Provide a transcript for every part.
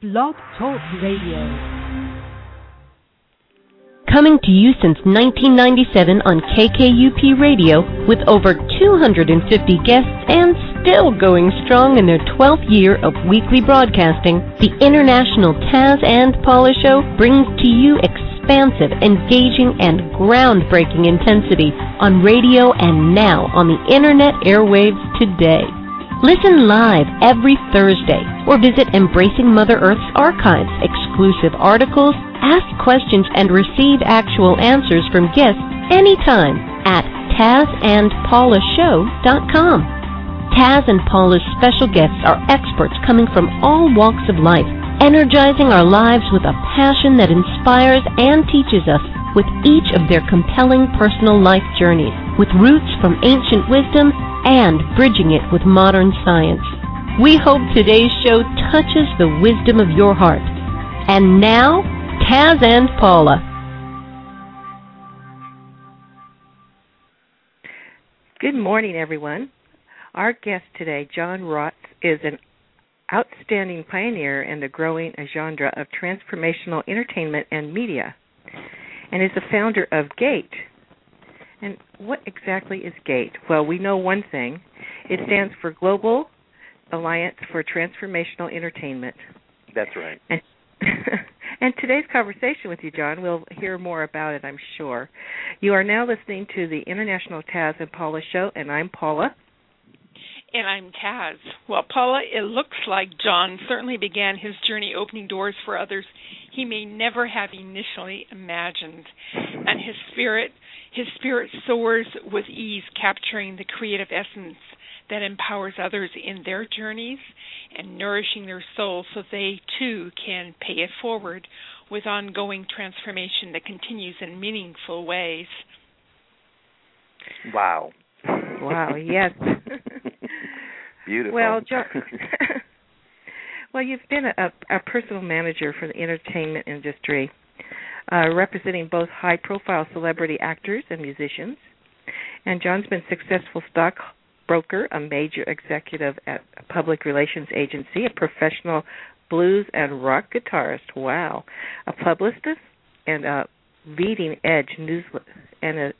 Blog Talk Radio. Coming to you since 1997 on KKUP Radio with over 250 guests and still going strong in their 12th year of weekly broadcasting, the International Taz and Paula Show brings to you expansive, engaging, and groundbreaking intensity on radio and now on the internet airwaves today. Listen live every Thursday or visit Embracing Mother Earth's archives, exclusive articles, ask questions, and receive actual answers from guests anytime at TazandPaulaShow.com. Taz and Paula's special guests are experts coming from all walks of life, energizing our lives with a passion that inspires and teaches us with each of their compelling personal life journeys, with roots from ancient wisdom and bridging it with modern science. We hope today's show touches the wisdom of your heart. And now, Taz and Paula. Good morning, everyone. Our guest today, John Raatz, is an outstanding pioneer in the growing genre of transformational entertainment and media, and is the founder of GATE. And what exactly is GATE? Well, we know one thing it stands for Global Alliance for Transformational Entertainment. That's right. And and today's conversation with you, John, we'll hear more about it, I'm sure. You are now listening to the International Taz and Paula Show, and I'm Paula. And I'm Taz. Well, Paula, it looks like John certainly began his journey opening doors for others he may never have initially imagined. And his spirit his spirit soars with ease, capturing the creative essence that empowers others in their journeys and nourishing their souls so they too can pay it forward with ongoing transformation that continues in meaningful ways. Wow. Wow, yes. Beautiful. Well, John, well, you've been a, a personal manager for the entertainment industry, uh, representing both high-profile celebrity actors and musicians. And John's been successful stockbroker, a major executive at a public relations agency, a professional blues and rock guitarist. Wow, a publicist and a leading edge news and a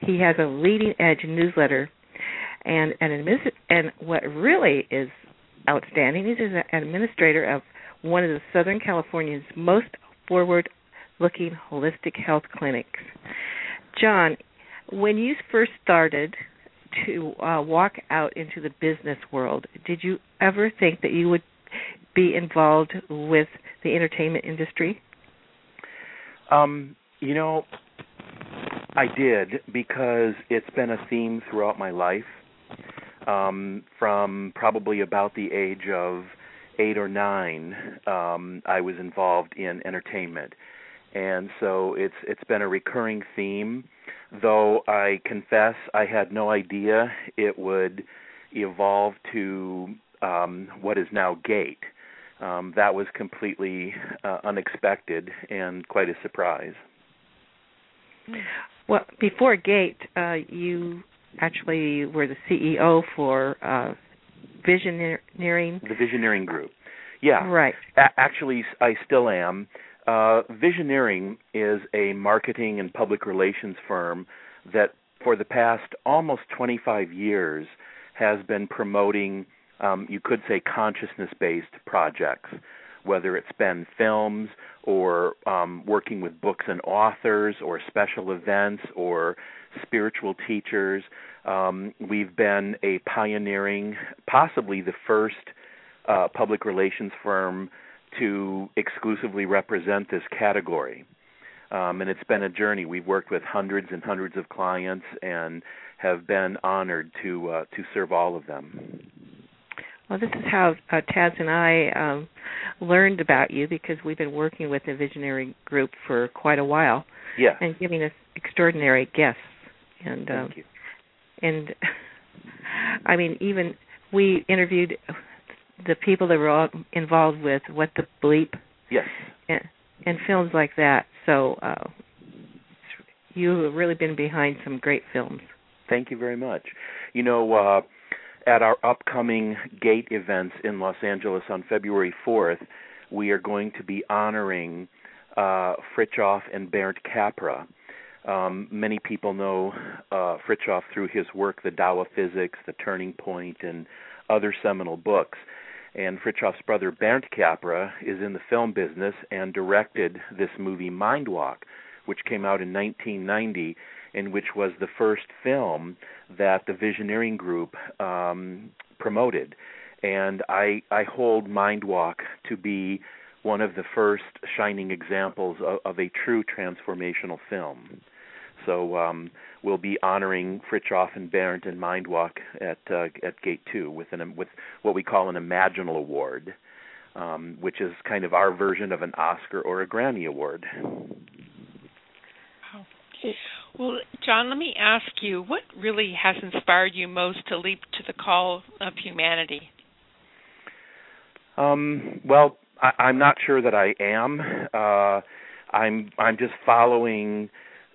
he has a leading edge newsletter and an admin- and what really is outstanding is he's an administrator of one of the Southern California's most forward looking holistic health clinics. John, when you first started to uh, walk out into the business world, did you ever think that you would be involved with the entertainment industry? Um, you know, I did because it's been a theme throughout my life. Um, from probably about the age of eight or nine, um, I was involved in entertainment, and so it's it's been a recurring theme. Though I confess I had no idea it would evolve to um, what is now Gate. Um, that was completely uh, unexpected and quite a surprise. Well, before Gate, uh, you actually were the CEO for uh, Visioneering. The Visioneering Group. Yeah. Right. A- actually, I still am. Uh, Visioneering is a marketing and public relations firm that, for the past almost 25 years, has been promoting, um, you could say, consciousness based projects, whether it's been films or um, working with books and authors or special events or spiritual teachers. Um, we've been a pioneering, possibly the first uh, public relations firm to exclusively represent this category. Um, and it's been a journey. We've worked with hundreds and hundreds of clients and have been honored to uh, to serve all of them. Well, this is how uh, Taz and I um, learned about you because we've been working with the Visioneering Group for quite a while. Yeah. And giving us extraordinary guests. And Thank um, you. and I mean, even we interviewed the people that were all involved with what the bleep Yes. and, and films like that. So uh, you have really been behind some great films. Thank you very much. You know, uh, at our upcoming Gate events in Los Angeles on February 4th, we are going to be honoring uh, Fritjof and Bernd Capra. Um, many people know uh, Fritjof through his work, The Tao of Physics, The Turning Point, and other seminal books. And Fritjof's brother Bernd Capra is in the film business and directed this movie Mindwalk, which came out in 1990 and which was the first film that the Visioneering Group um, promoted. And I, I hold Mindwalk to be one of the first shining examples of, of a true transformational film. So um, we'll be honoring Fritjof and Bernd and Mindwalk at uh, at Gate Two with an with what we call an Imaginal Award, um, which is kind of our version of an Oscar or a Grammy Award. Well, John, let me ask you, what really has inspired you most to leap to the call of humanity? Um, well, I, I'm not sure that I am. Uh, I'm I'm just following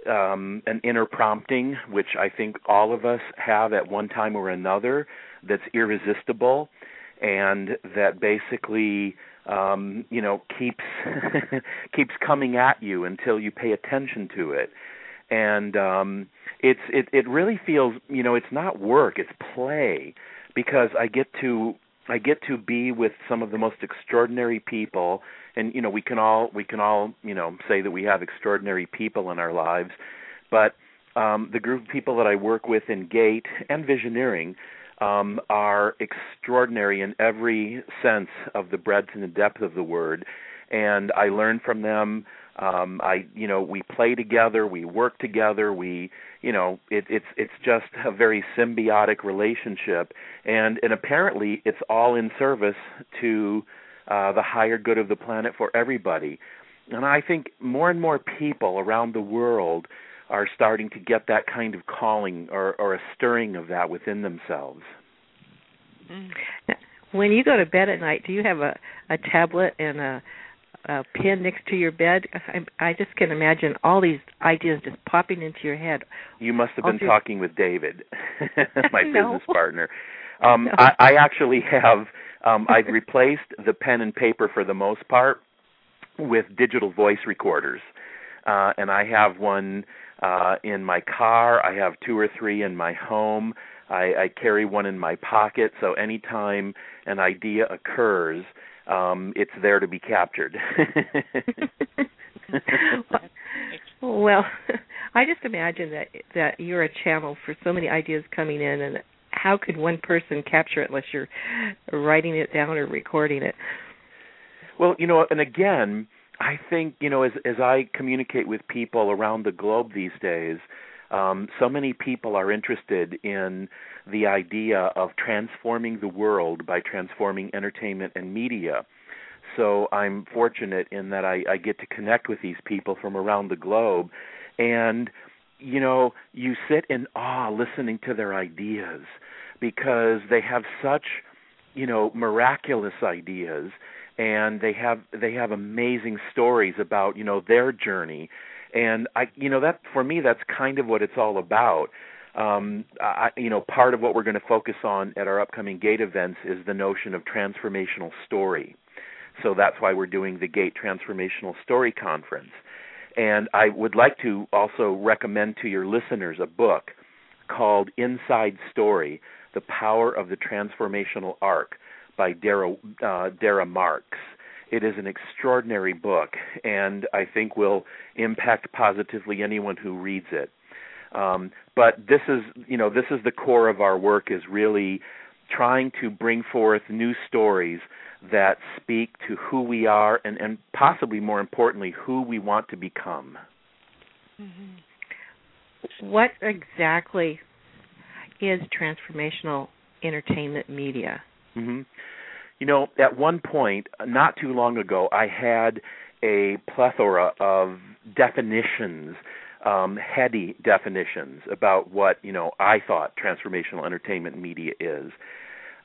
um, an inner prompting, which I think all of us have at one time or another, that's irresistible, and that basically um, you know keeps keeps coming at you until you pay attention to it. And um, it's it it really feels you know it's not work, it's play because I get to I get to be with some of the most extraordinary people and you know we can all we can all you know say that we have extraordinary people in our lives. But um the group of people that I work with in Gate and Visioneering um are extraordinary in every sense of the breadth and the depth of the word. And I learn from them. Um I you know we play together we work together we you know it, it's it's just a very symbiotic relationship. And and apparently it's all in service to uh, the higher good of the planet for everybody and i think more and more people around the world are starting to get that kind of calling or or a stirring of that within themselves mm. when you go to bed at night do you have a a tablet and a a pen next to your bed. I, I just can imagine all these ideas just popping into your head. You must have been through... talking with David, my no. business partner. Um, no. I, I actually have. Um, I've replaced the pen and paper for the most part with digital voice recorders, uh, and I have one uh, in my car. I have two or three in my home. I, I carry one in my pocket, so anytime an idea occurs, um, it's there to be captured. well, I just imagine that that you're a channel for so many ideas coming in, and how could one person capture it unless you're writing it down or recording it? Well, you know, and again, I think you know, as as I communicate with people around the globe these days, um, so many people are interested in the idea of transforming the world by transforming entertainment and media. So I'm fortunate in that I, I get to connect with these people from around the globe, and you know, you sit in awe listening to their ideas because they have such, you know, miraculous ideas and they have they have amazing stories about, you know, their journey. And I you know that for me that's kind of what it's all about. Um I you know part of what we're going to focus on at our upcoming gate events is the notion of transformational story. So that's why we're doing the gate transformational story conference. And I would like to also recommend to your listeners a book called Inside Story: The Power of the Transformational Arc by Dara uh, Dara Marks it is an extraordinary book, and I think will impact positively anyone who reads it. Um, but this is, you know, this is the core of our work is really trying to bring forth new stories that speak to who we are and, and possibly more importantly, who we want to become. Mm-hmm. What exactly is transformational entertainment media? Mm-hmm. You know, at one point, not too long ago, I had a plethora of definitions, um, heady definitions about what you know I thought transformational entertainment media is.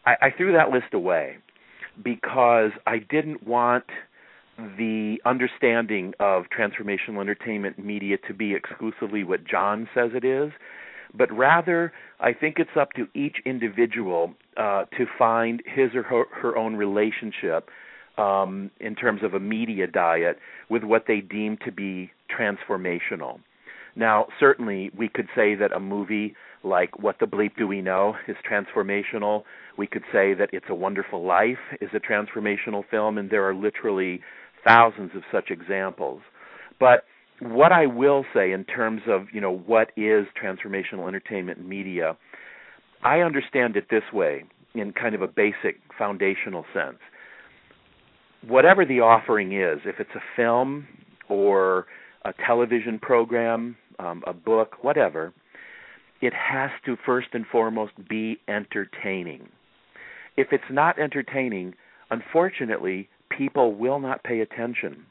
I, I threw that list away because I didn't want the understanding of transformational entertainment media to be exclusively what John says it is, but rather I think it's up to each individual uh, to find his or her, her own relationship um, in terms of a media diet with what they deem to be transformational. Now, certainly, we could say that a movie like What the Bleep Do We Know is transformational. We could say that It's a Wonderful Life is a transformational film, and there are literally thousands of such examples. But what I will say in terms of, you know, what is transformational entertainment media, I understand it this way in kind of a basic foundational sense. Whatever the offering is, if it's a film or a television program, um, a book, whatever, it has to first and foremost be entertaining. If it's not entertaining, unfortunately, people will not pay attention.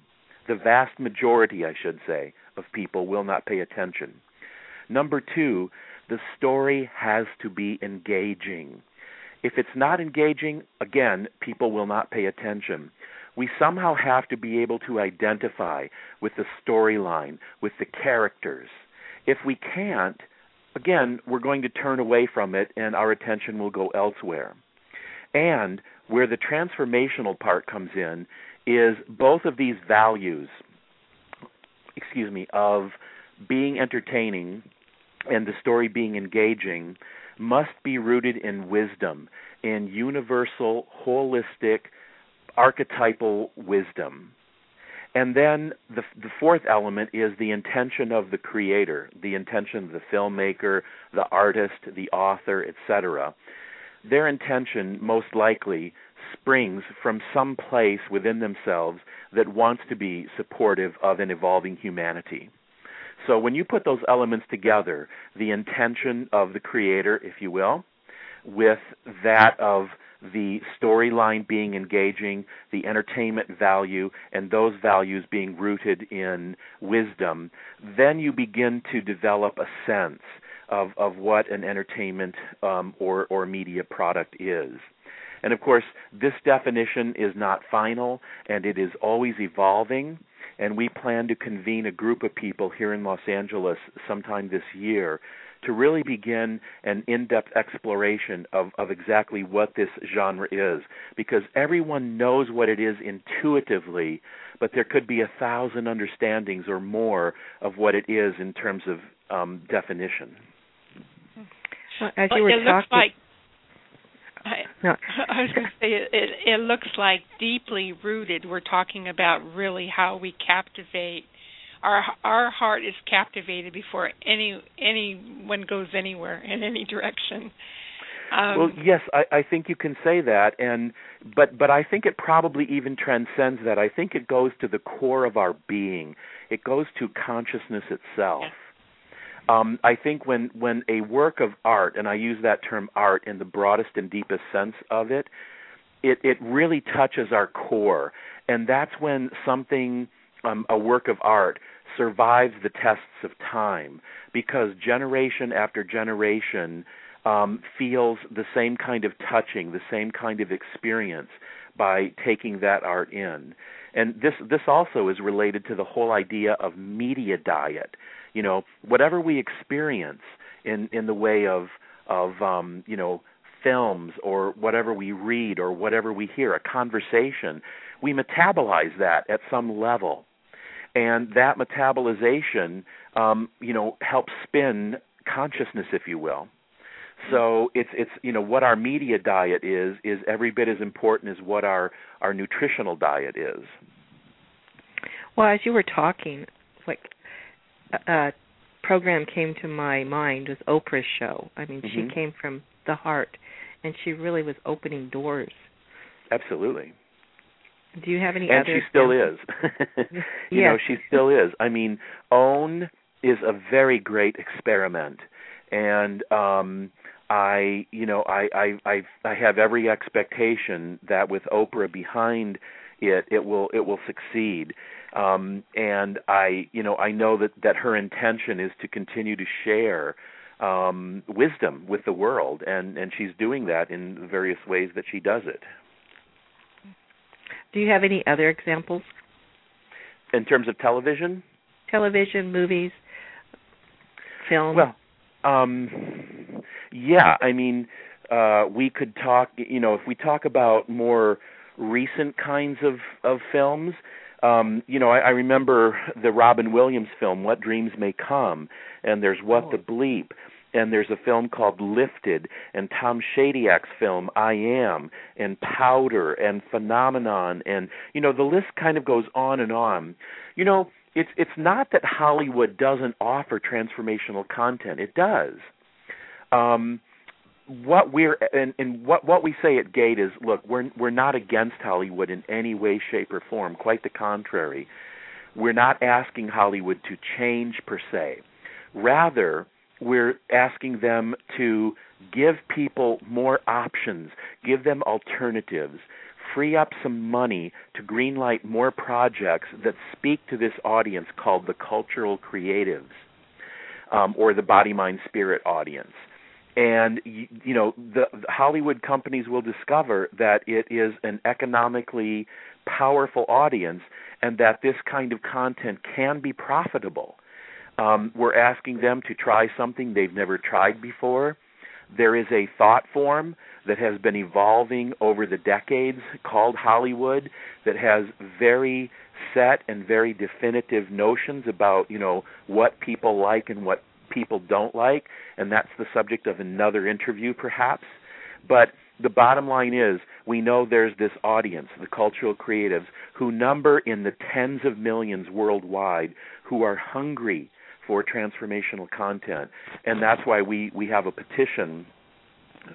The vast majority, I should say, of people will not pay attention. Number two, the story has to be engaging. If it's not engaging, again, people will not pay attention. We somehow have to be able to identify with the storyline, with the characters. If we can't, again, we're going to turn away from it and our attention will go elsewhere. And where the transformational part comes in is both of these values, excuse me, of being entertaining and the story being engaging must be rooted in wisdom, in universal, holistic, archetypal wisdom. And then the the fourth element is the intention of the creator, the intention of the filmmaker, the artist, the author, etc. Their intention most likely springs from some place within themselves that wants to be supportive of an evolving humanity. So when you put those elements together, the intention of the creator, if you will, with that of the storyline being engaging, the entertainment value, and those values being rooted in wisdom, then you begin to develop a sense of, of what an entertainment um, or, or media product is. And of course, this definition is not final and it is always evolving. And we plan to convene a group of people here in Los Angeles sometime this year to really begin an in-depth exploration of, of exactly what this genre is. Because everyone knows what it is intuitively but there could be a thousand understandings or more of what it is in terms of um, definition. Well, as you were it talking looks like I. I was going to say it, it, it looks like deeply rooted. We're talking about really how we captivate our our heart is captivated before any anyone goes anywhere in any direction. Um, well, yes, I, I think you can say that, and but but I think it probably even transcends that. I think it goes to the core of our being. It goes to consciousness itself. Yes. Um, I think when when a work of art, and I use that term art in the broadest and deepest sense of it, it it really touches our core, and that's when something um, a work of art survives the tests of time because generation after generation um, feels the same kind of touching, the same kind of experience by taking that art in. And this this also is related to the whole idea of media diet. You know, whatever we experience in in the way of of um, you know films or whatever we read or whatever we hear, a conversation, we metabolize that at some level and that metabolization, um, you know, helps spin consciousness, if you will. So it's it's you know what our media diet is is every bit as important as what our our nutritional diet is. Well, as you were talking, like a, a program came to my mind was Oprah's show. I mean, mm-hmm. she came from the heart, and she really was opening doors. Absolutely. Do you have any and she still is. you yes. know, she still is. I mean, OWN is a very great experiment, and um, I, you know, I, I, I, I have every expectation that with Oprah behind it, it will, it will succeed. Um, and I, you know, I know that that her intention is to continue to share um, wisdom with the world, and and she's doing that in various ways that she does it. Do you have any other examples? In terms of television, television, movies, film. Well, um, yeah, I mean, uh, we could talk. You know, if we talk about more recent kinds of of films, um, you know, I, I remember the Robin Williams film, What Dreams May Come, and there's What oh. the Bleep, and there's a film called Lifted, and Tom Shadyac's film I Am, and Powder, and Phenomenon, and you know, the list kind of goes on and on. You know, it's it's not that Hollywood doesn't offer transformational content; it does. Um, what we're and, and what what we say at Gate is, look, we're we're not against Hollywood in any way, shape, or form. Quite the contrary. We're not asking Hollywood to change per se. Rather, we're asking them to give people more options, give them alternatives, free up some money to greenlight more projects that speak to this audience called the cultural creatives um, or the body, mind, spirit audience and you know the, Hollywood companies will discover that it is an economically powerful audience and that this kind of content can be profitable. Um, we're asking them to try something they've never tried before. There is a thought form that has been evolving over the decades called Hollywood that has very set and very definitive notions about you know what people like and what people don't like, and that's the subject of another interview perhaps. But the bottom line is we know there's this audience, the cultural creatives, who number in the tens of millions worldwide who are hungry for transformational content. And that's why we, we have a petition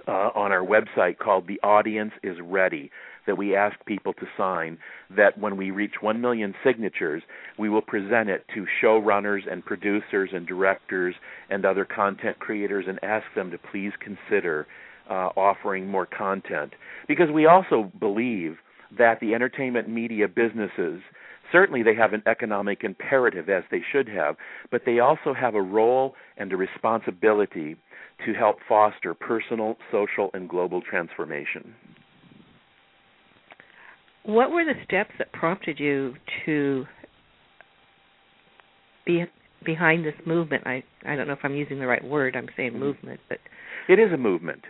uh, on our website called The Audience is Ready that we ask people to sign that when we reach 1 million signatures, we will present it to showrunners and producers and directors and other content creators and ask them to please consider uh, offering more content. Because we also believe that the entertainment media businesses certainly they have an economic imperative as they should have, but they also have a role and a responsibility to help foster personal, social, and global transformation. What were the steps that prompted you to be behind this movement? I I don't know if I'm using the right word. I'm saying mm-hmm. movement, but it is a movement.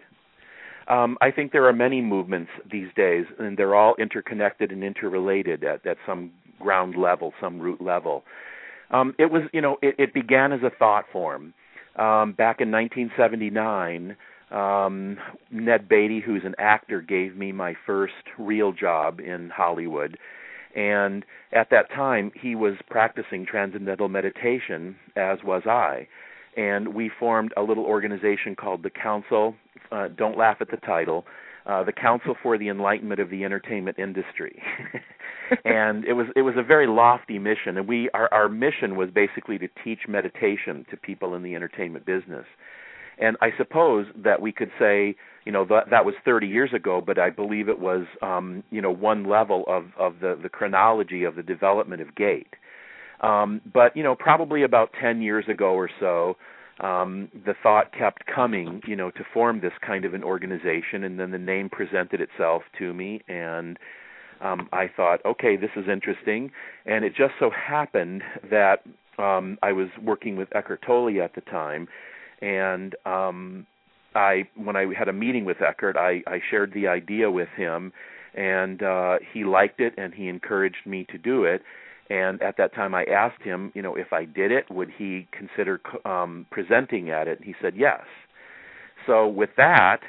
Um, I think there are many movements these days, and they're all interconnected and interrelated at, at some ground level, some root level. Um, it was, you know, it, it began as a thought form. Um, back in 1979, um, Ned Beatty, who's an actor, gave me my first real job in Hollywood. And at that time, he was practicing transcendental meditation, as was I. And we formed a little organization called the Council. Uh, don't laugh at the title. Uh, the Council for the Enlightenment of the Entertainment Industry. and it was it was a very lofty mission and we our our mission was basically to teach meditation to people in the entertainment business and I suppose that we could say, you know, that that was 30 years ago, but I believe it was, um, you know, one level of of the the chronology of the development of Gate. Um, but you know, probably about 10 years ago or so, um, the thought kept coming, you know, to form this kind of an organization, and then the name presented itself to me, and um, I thought, okay, this is interesting, and it just so happened that um, I was working with Eckhart Tolle at the time, and um I when I had a meeting with Eckhart, I, I shared the idea with him, and uh, he liked it, and he encouraged me to do it. And at that time, I asked him, you know, if I did it, would he consider um, presenting at it? And he said yes. So with that,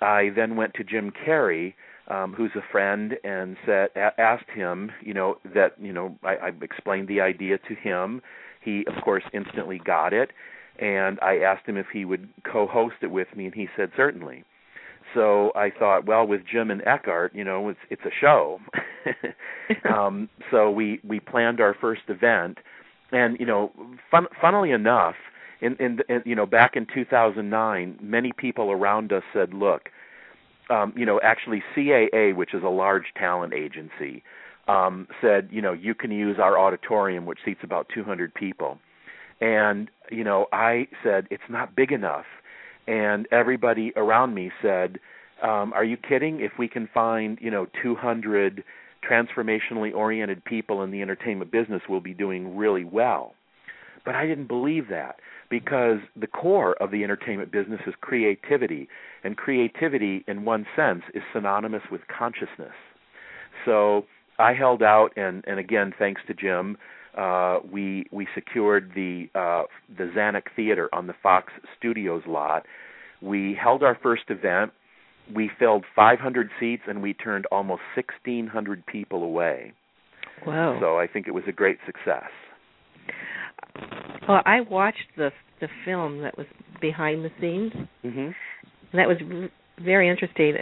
I then went to Jim Carrey, um, who's a friend, and said asked him, you know, that you know I, I explained the idea to him. He, of course, instantly got it and I asked him if he would co-host it with me, and he said certainly. So I thought, well, with Jim and Eckhart, you know, it's it's a show. um, so we we planned our first event, and you know, fun, funnily enough, in, in, in you know back in 2009, many people around us said, "Look, um, you know, actually CAA, which is a large talent agency, um, said, you know, you can use our auditorium, which seats about 200 people." And you know, I said it's not big enough, and everybody around me said, um, "Are you kidding? If we can find, you know, 200 transformationally oriented people in the entertainment business, we'll be doing really well." But I didn't believe that because the core of the entertainment business is creativity, and creativity, in one sense, is synonymous with consciousness. So I held out, and and again, thanks to Jim, uh, we we secured the uh, the Zanuck Theater on the Fox Studios lot. We held our first event. We filled 500 seats, and we turned almost 1,600 people away. Wow! So I think it was a great success. Well, I watched the the film that was behind the scenes. Mm-hmm. That was very interesting,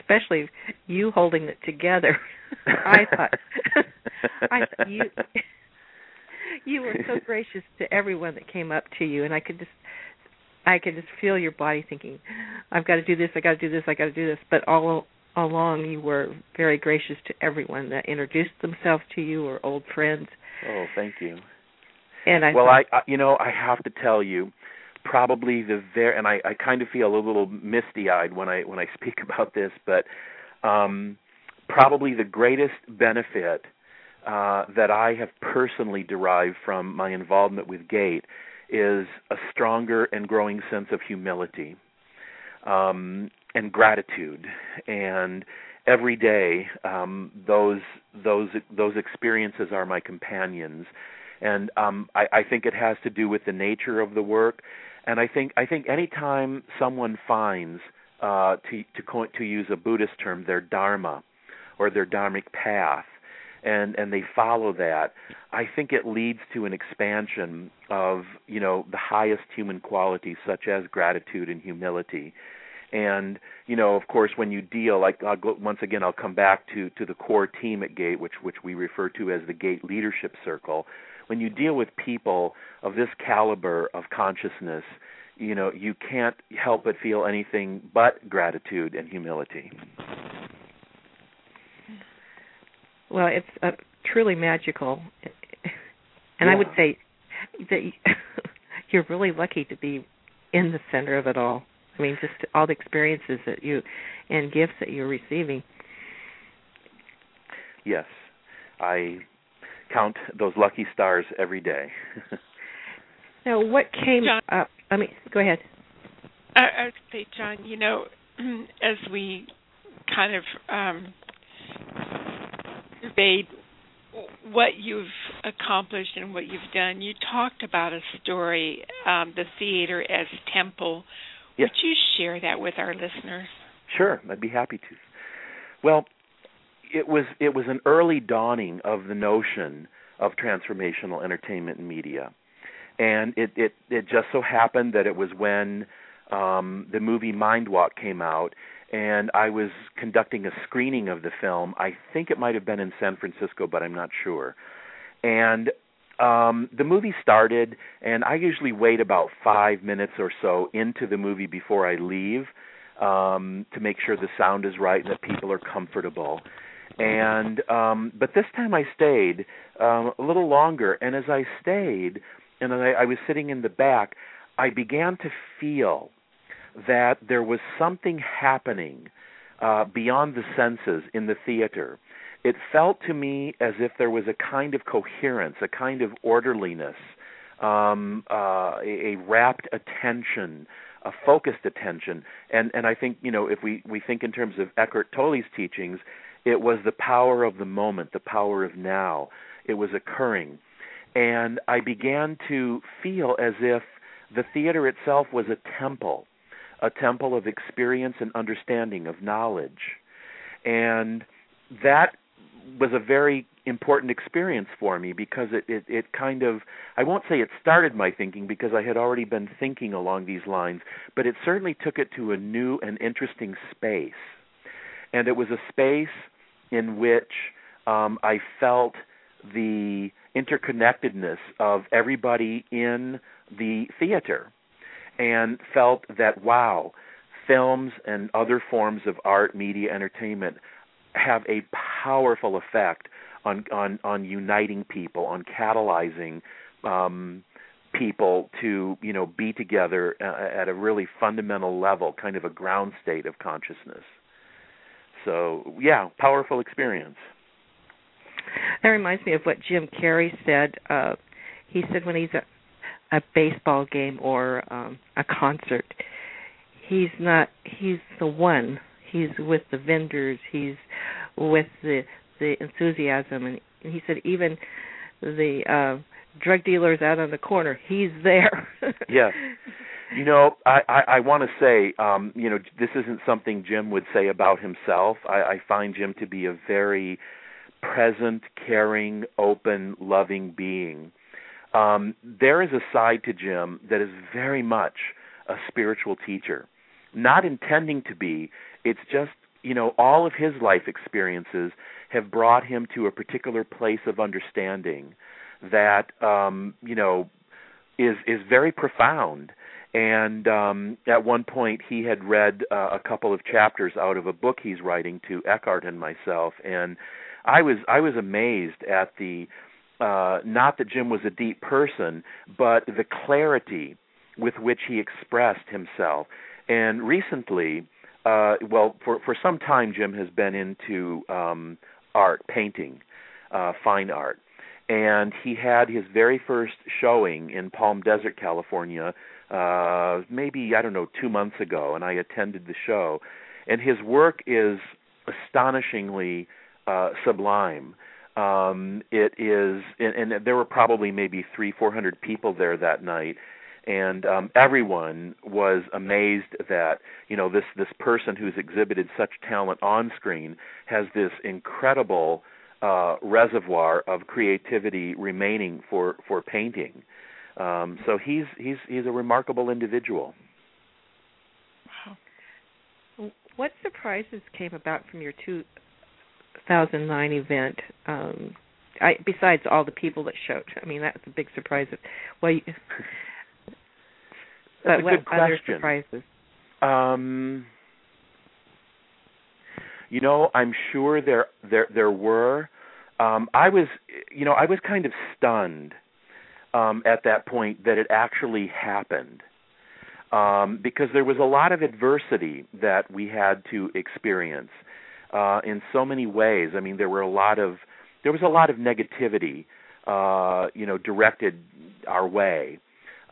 especially you holding it together. I thought, I thought you you were so gracious to everyone that came up to you, and I could just I could just feel your body thinking, I've got to do this, I got to do this, I got to do this. But all along, you were very gracious to everyone that introduced themselves to you or old friends. Oh, thank you. And I well, thought, I, I you know I have to tell you, probably the very and I, I kind of feel a little misty eyed when I when I speak about this, but um, probably the greatest benefit uh, that I have personally derived from my involvement with Gate is a stronger and growing sense of humility um, and gratitude and every day um, those those those experiences are my companions and um, I, I think it has to do with the nature of the work. And I think I think anytime someone finds uh, to to co- to use a Buddhist term their dharma or their dharmic path, and and they follow that, I think it leads to an expansion of you know the highest human qualities such as gratitude and humility. And you know, of course, when you deal, like I'll go, once again, I'll come back to to the core team at Gate, which which we refer to as the Gate Leadership Circle when you deal with people of this caliber of consciousness, you know, you can't help but feel anything but gratitude and humility. Well, it's uh, truly magical, and yeah. I would say that you're really lucky to be in the center of it all. I mean, just all the experiences that you and gifts that you're receiving. Yes, I count those lucky stars every day. now, what came John, up? I mean, go ahead. I, I would say, John, you know, as we kind of um, surveyed what you've accomplished and what you've done, you talked about a story, um, the theater as temple. Yes. Would you share that with our listeners? Sure, I'd be happy to. Well, it was it was an early dawning of the notion of transformational entertainment and media, and it it it just so happened that it was when um, the movie Mindwalk came out, and I was conducting a screening of the film. I think it might have been in San Francisco, but I'm not sure. And um, the movie started, and I usually wait about five minutes or so into the movie before I leave um, to make sure the sound is right and that people are comfortable and um but this time I stayed um a little longer and as I stayed and I, I was sitting in the back I began to feel that there was something happening uh beyond the senses in the theater it felt to me as if there was a kind of coherence a kind of orderliness um uh a, rapt attention a focused attention and and I think you know if we we think in terms of Eckhart Tolle's teachings it was the power of the moment, the power of now. It was occurring. And I began to feel as if the theater itself was a temple, a temple of experience and understanding, of knowledge. And that was a very important experience for me because it, it, it kind of I won't say it started my thinking because I had already been thinking along these lines, but it certainly took it to a new and interesting space. And it was a space in which um, I felt the interconnectedness of everybody in the theater and felt that wow films and other forms of art media entertainment have a powerful effect on on on uniting people on catalyzing um people to you know be together uh, at a really fundamental level kind of a ground state of consciousness so yeah powerful experience that reminds me of what Jim Carrey said. Uh, he said when he's a baseball game or um, a concert, he's not. He's the one. He's with the vendors. He's with the the enthusiasm, and he said even the uh, drug dealers out on the corner, he's there. yeah. You know, I I, I want to say, um, you know, this isn't something Jim would say about himself. I, I find Jim to be a very present, caring, open, loving being. Um, there is a side to Jim that is very much a spiritual teacher, not intending to be. It's just you know all of his life experiences have brought him to a particular place of understanding that um, you know is is very profound. And um, at one point, he had read uh, a couple of chapters out of a book he's writing to Eckhart and myself, and I was I was amazed at the uh, not that Jim was a deep person, but the clarity with which he expressed himself. And recently, uh, well, for for some time, Jim has been into um, art, painting, uh, fine art, and he had his very first showing in Palm Desert, California, uh, maybe I don't know two months ago, and I attended the show. And his work is astonishingly uh, sublime. Um, it is, and, and there were probably maybe three, four hundred people there that night, and um, everyone was amazed that you know this this person who's exhibited such talent on screen has this incredible uh, reservoir of creativity remaining for for painting. Um, so he's he's he's a remarkable individual. What surprises came about from your two 2009 event. Um, I, besides all the people that showed, I mean that's a big surprise. Well, you, that's a what good other question. surprises? Um, you know, I'm sure there there there were. Um, I was, you know, I was kind of stunned um, at that point that it actually happened. Um, because there was a lot of adversity that we had to experience uh, in so many ways. I mean, there were a lot of there was a lot of negativity, uh, you know, directed our way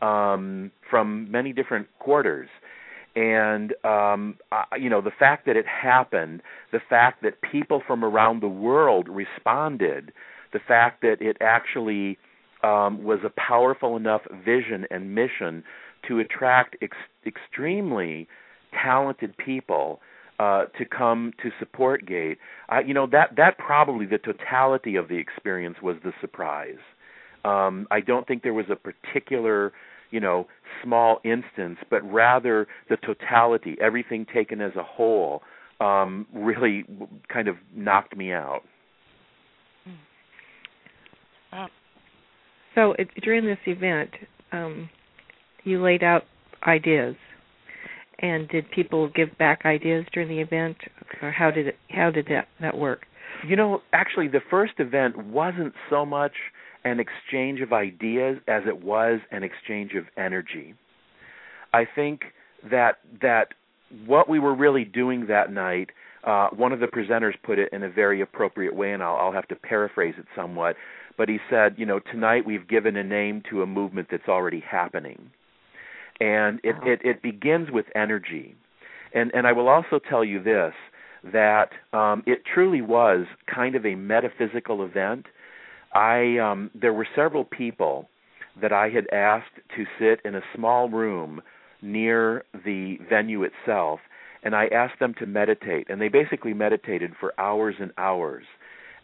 um, from many different quarters. And um, uh, you know the fact that it happened, the fact that people from around the world responded, the fact that it actually um, was a powerful enough vision and mission to attract ex- extremely talented people uh, to come to support Gate. Uh, you know that that probably the totality of the experience was the surprise. Um, I don't think there was a particular, you know, small instance, but rather the totality, everything taken as a whole, um, really kind of knocked me out. Hmm. So it, during this event, um, you laid out ideas and did people give back ideas during the event, or how did it how did that that work? You know, actually, the first event wasn't so much an exchange of ideas as it was an exchange of energy. I think that that what we were really doing that night, uh, one of the presenters put it in a very appropriate way, and I'll, I'll have to paraphrase it somewhat. But he said, you know, tonight we've given a name to a movement that's already happening and it, it, it begins with energy. And and I will also tell you this that um, it truly was kind of a metaphysical event. I um, there were several people that I had asked to sit in a small room near the venue itself, and I asked them to meditate, and they basically meditated for hours and hours.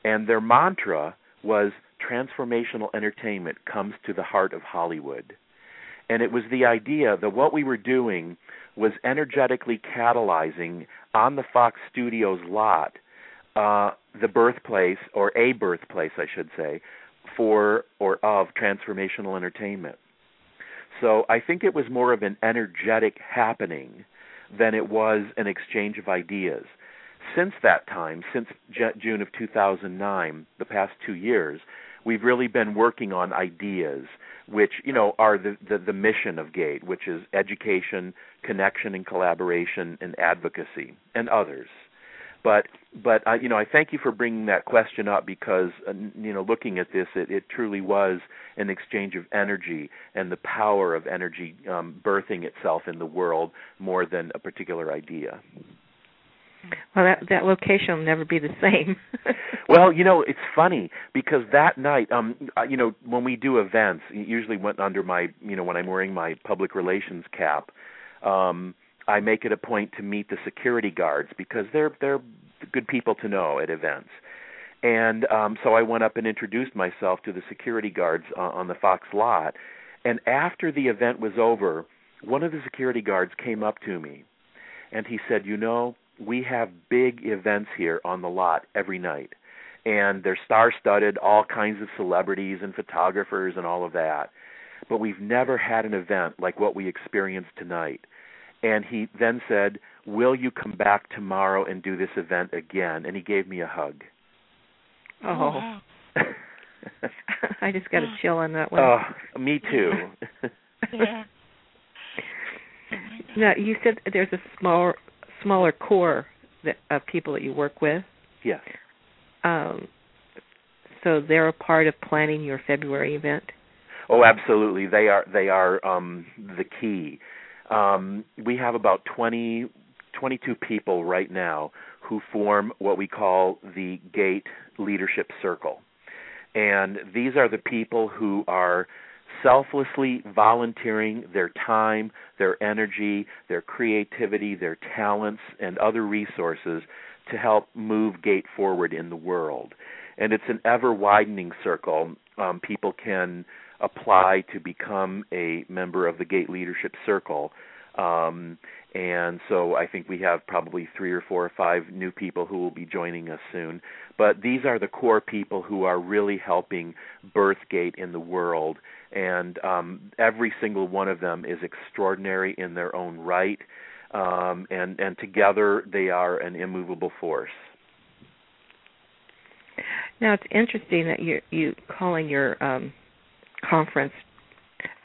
And their mantra was transformational entertainment comes to the heart of Hollywood. And it was the idea that what we were doing was energetically catalyzing on the Fox Studios lot uh, the birthplace, or a birthplace, I should say, for or of transformational entertainment. So I think it was more of an energetic happening than it was an exchange of ideas. Since that time, since June of 2009, the past two years, we've really been working on ideas, which you know are the, the, the mission of GATE, which is education, connection, and collaboration, and advocacy, and others. But but uh, you know I thank you for bringing that question up because uh, you know looking at this, it, it truly was an exchange of energy and the power of energy um, birthing itself in the world more than a particular idea. Well, that that location will never be the same. well, you know, it's funny because that night, um, uh, you know, when we do events, usually when under my, you know, when I'm wearing my public relations cap, um, I make it a point to meet the security guards because they're they're good people to know at events. And um, so I went up and introduced myself to the security guards uh, on the Fox lot. And after the event was over, one of the security guards came up to me and he said, "You know, we have big events here on the lot every night, and they're star-studded, all kinds of celebrities and photographers and all of that. But we've never had an event like what we experienced tonight." And he then said, "Will you come back tomorrow and do this event again?" And he gave me a hug. Oh. oh wow. I just got a chill on that one. Oh, me too. yeah. Oh, now you said there's a smaller smaller core that, of people that you work with. Yes. Um, so they're a part of planning your February event. Oh, absolutely. They are. They are um, the key. Um, we have about 20, 22 people right now who form what we call the GATE Leadership Circle. And these are the people who are selflessly volunteering their time, their energy, their creativity, their talents, and other resources to help move GATE forward in the world. And it's an ever widening circle. Um, people can apply to become a member of the GATE Leadership Circle. Um, and so I think we have probably three or four or five new people who will be joining us soon. But these are the core people who are really helping birth GATE in the world, and um, every single one of them is extraordinary in their own right, um, and and together they are an immovable force. Now it's interesting that you you calling your um, conference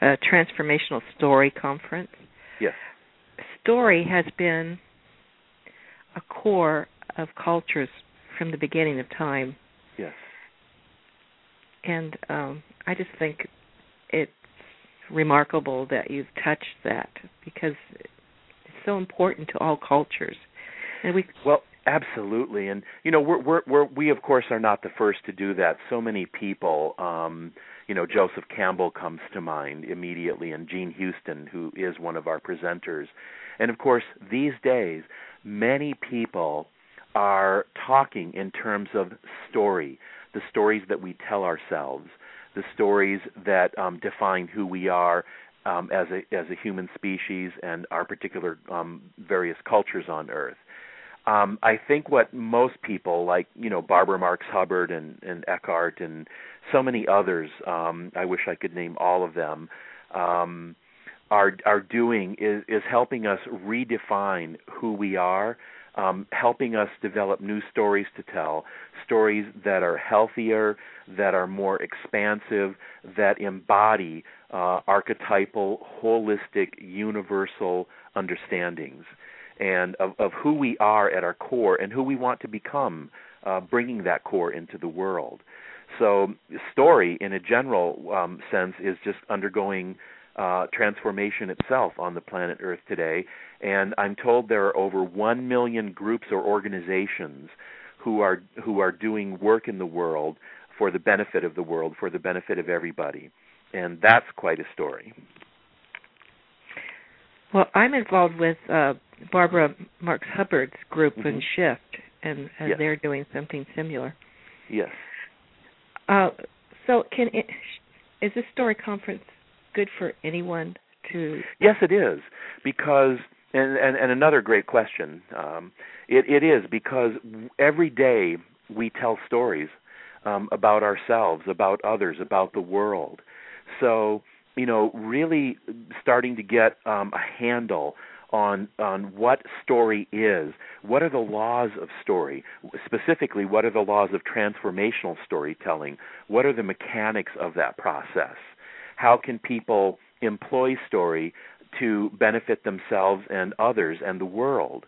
a transformational story conference. Yes. Story has been a core of cultures from the beginning of time. Yes. And um, I just think it's remarkable that you've touched that because it's so important to all cultures. And we well, absolutely, and you know, we're we're, we're we of course are not the first to do that. So many people. um you know, Joseph Campbell comes to mind immediately, and Jean Houston, who is one of our presenters. And of course, these days, many people are talking in terms of story, the stories that we tell ourselves, the stories that um, define who we are um, as a as a human species and our particular um, various cultures on Earth. Um, I think what most people, like you know Barbara Marx Hubbard and, and Eckhart and so many others, um, I wish I could name all of them, um, are are doing is is helping us redefine who we are, um, helping us develop new stories to tell, stories that are healthier, that are more expansive, that embody uh, archetypal, holistic, universal understandings and of, of who we are at our core and who we want to become, uh, bringing that core into the world. So, story, in a general um, sense, is just undergoing uh, transformation itself on the planet Earth today. And I'm told there are over one million groups or organizations who are who are doing work in the world for the benefit of the world, for the benefit of everybody, and that's quite a story. Well, I'm involved with uh, Barbara Marx Hubbard's group mm-hmm. and Shift, and, and yes. they're doing something similar. Yes. Uh, so, can it, is this story conference good for anyone to? Yes, it is because, and and, and another great question. Um, it it is because every day we tell stories um, about ourselves, about others, about the world. So, you know, really starting to get um, a handle on on what story is, what are the laws of story, specifically what are the laws of transformational storytelling, what are the mechanics of that process, how can people employ story to benefit themselves and others and the world.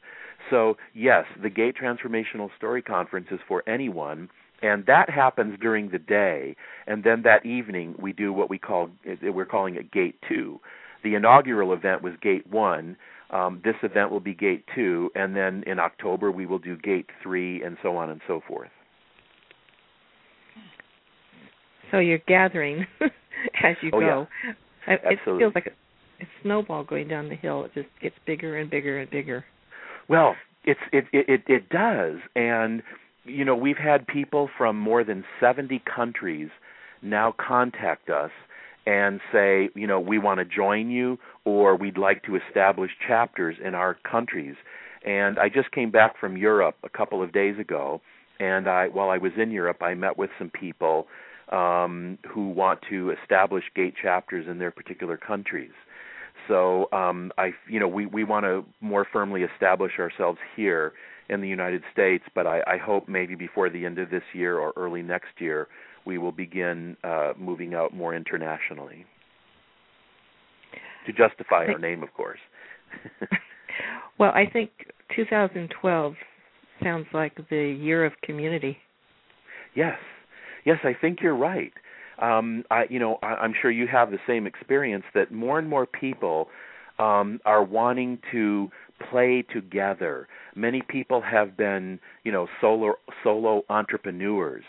So, yes, the Gate Transformational Story Conference is for anyone, and that happens during the day. And then that evening, we do what we call we're calling it Gate Two. The inaugural event was Gate One. Um, this event will be Gate Two, and then in October we will do Gate Three, and so on and so forth. So you're gathering as you oh, go. Yeah. It feels like a, a snowball going down the hill. It just gets bigger and bigger and bigger. Well, it's it it it does, and you know we've had people from more than 70 countries now contact us and say, you know, we want to join you or we'd like to establish chapters in our countries. And I just came back from Europe a couple of days ago, and I while I was in Europe, I met with some people um, who want to establish gate chapters in their particular countries. So um, I, you know, we we want to more firmly establish ourselves here in the United States, but I, I hope maybe before the end of this year or early next year we will begin uh, moving out more internationally to justify our name, of course. well, I think 2012 sounds like the year of community. Yes, yes, I think you're right. Um, I, you know, I, I'm sure you have the same experience that more and more people um, are wanting to play together. Many people have been, you know, solo solo entrepreneurs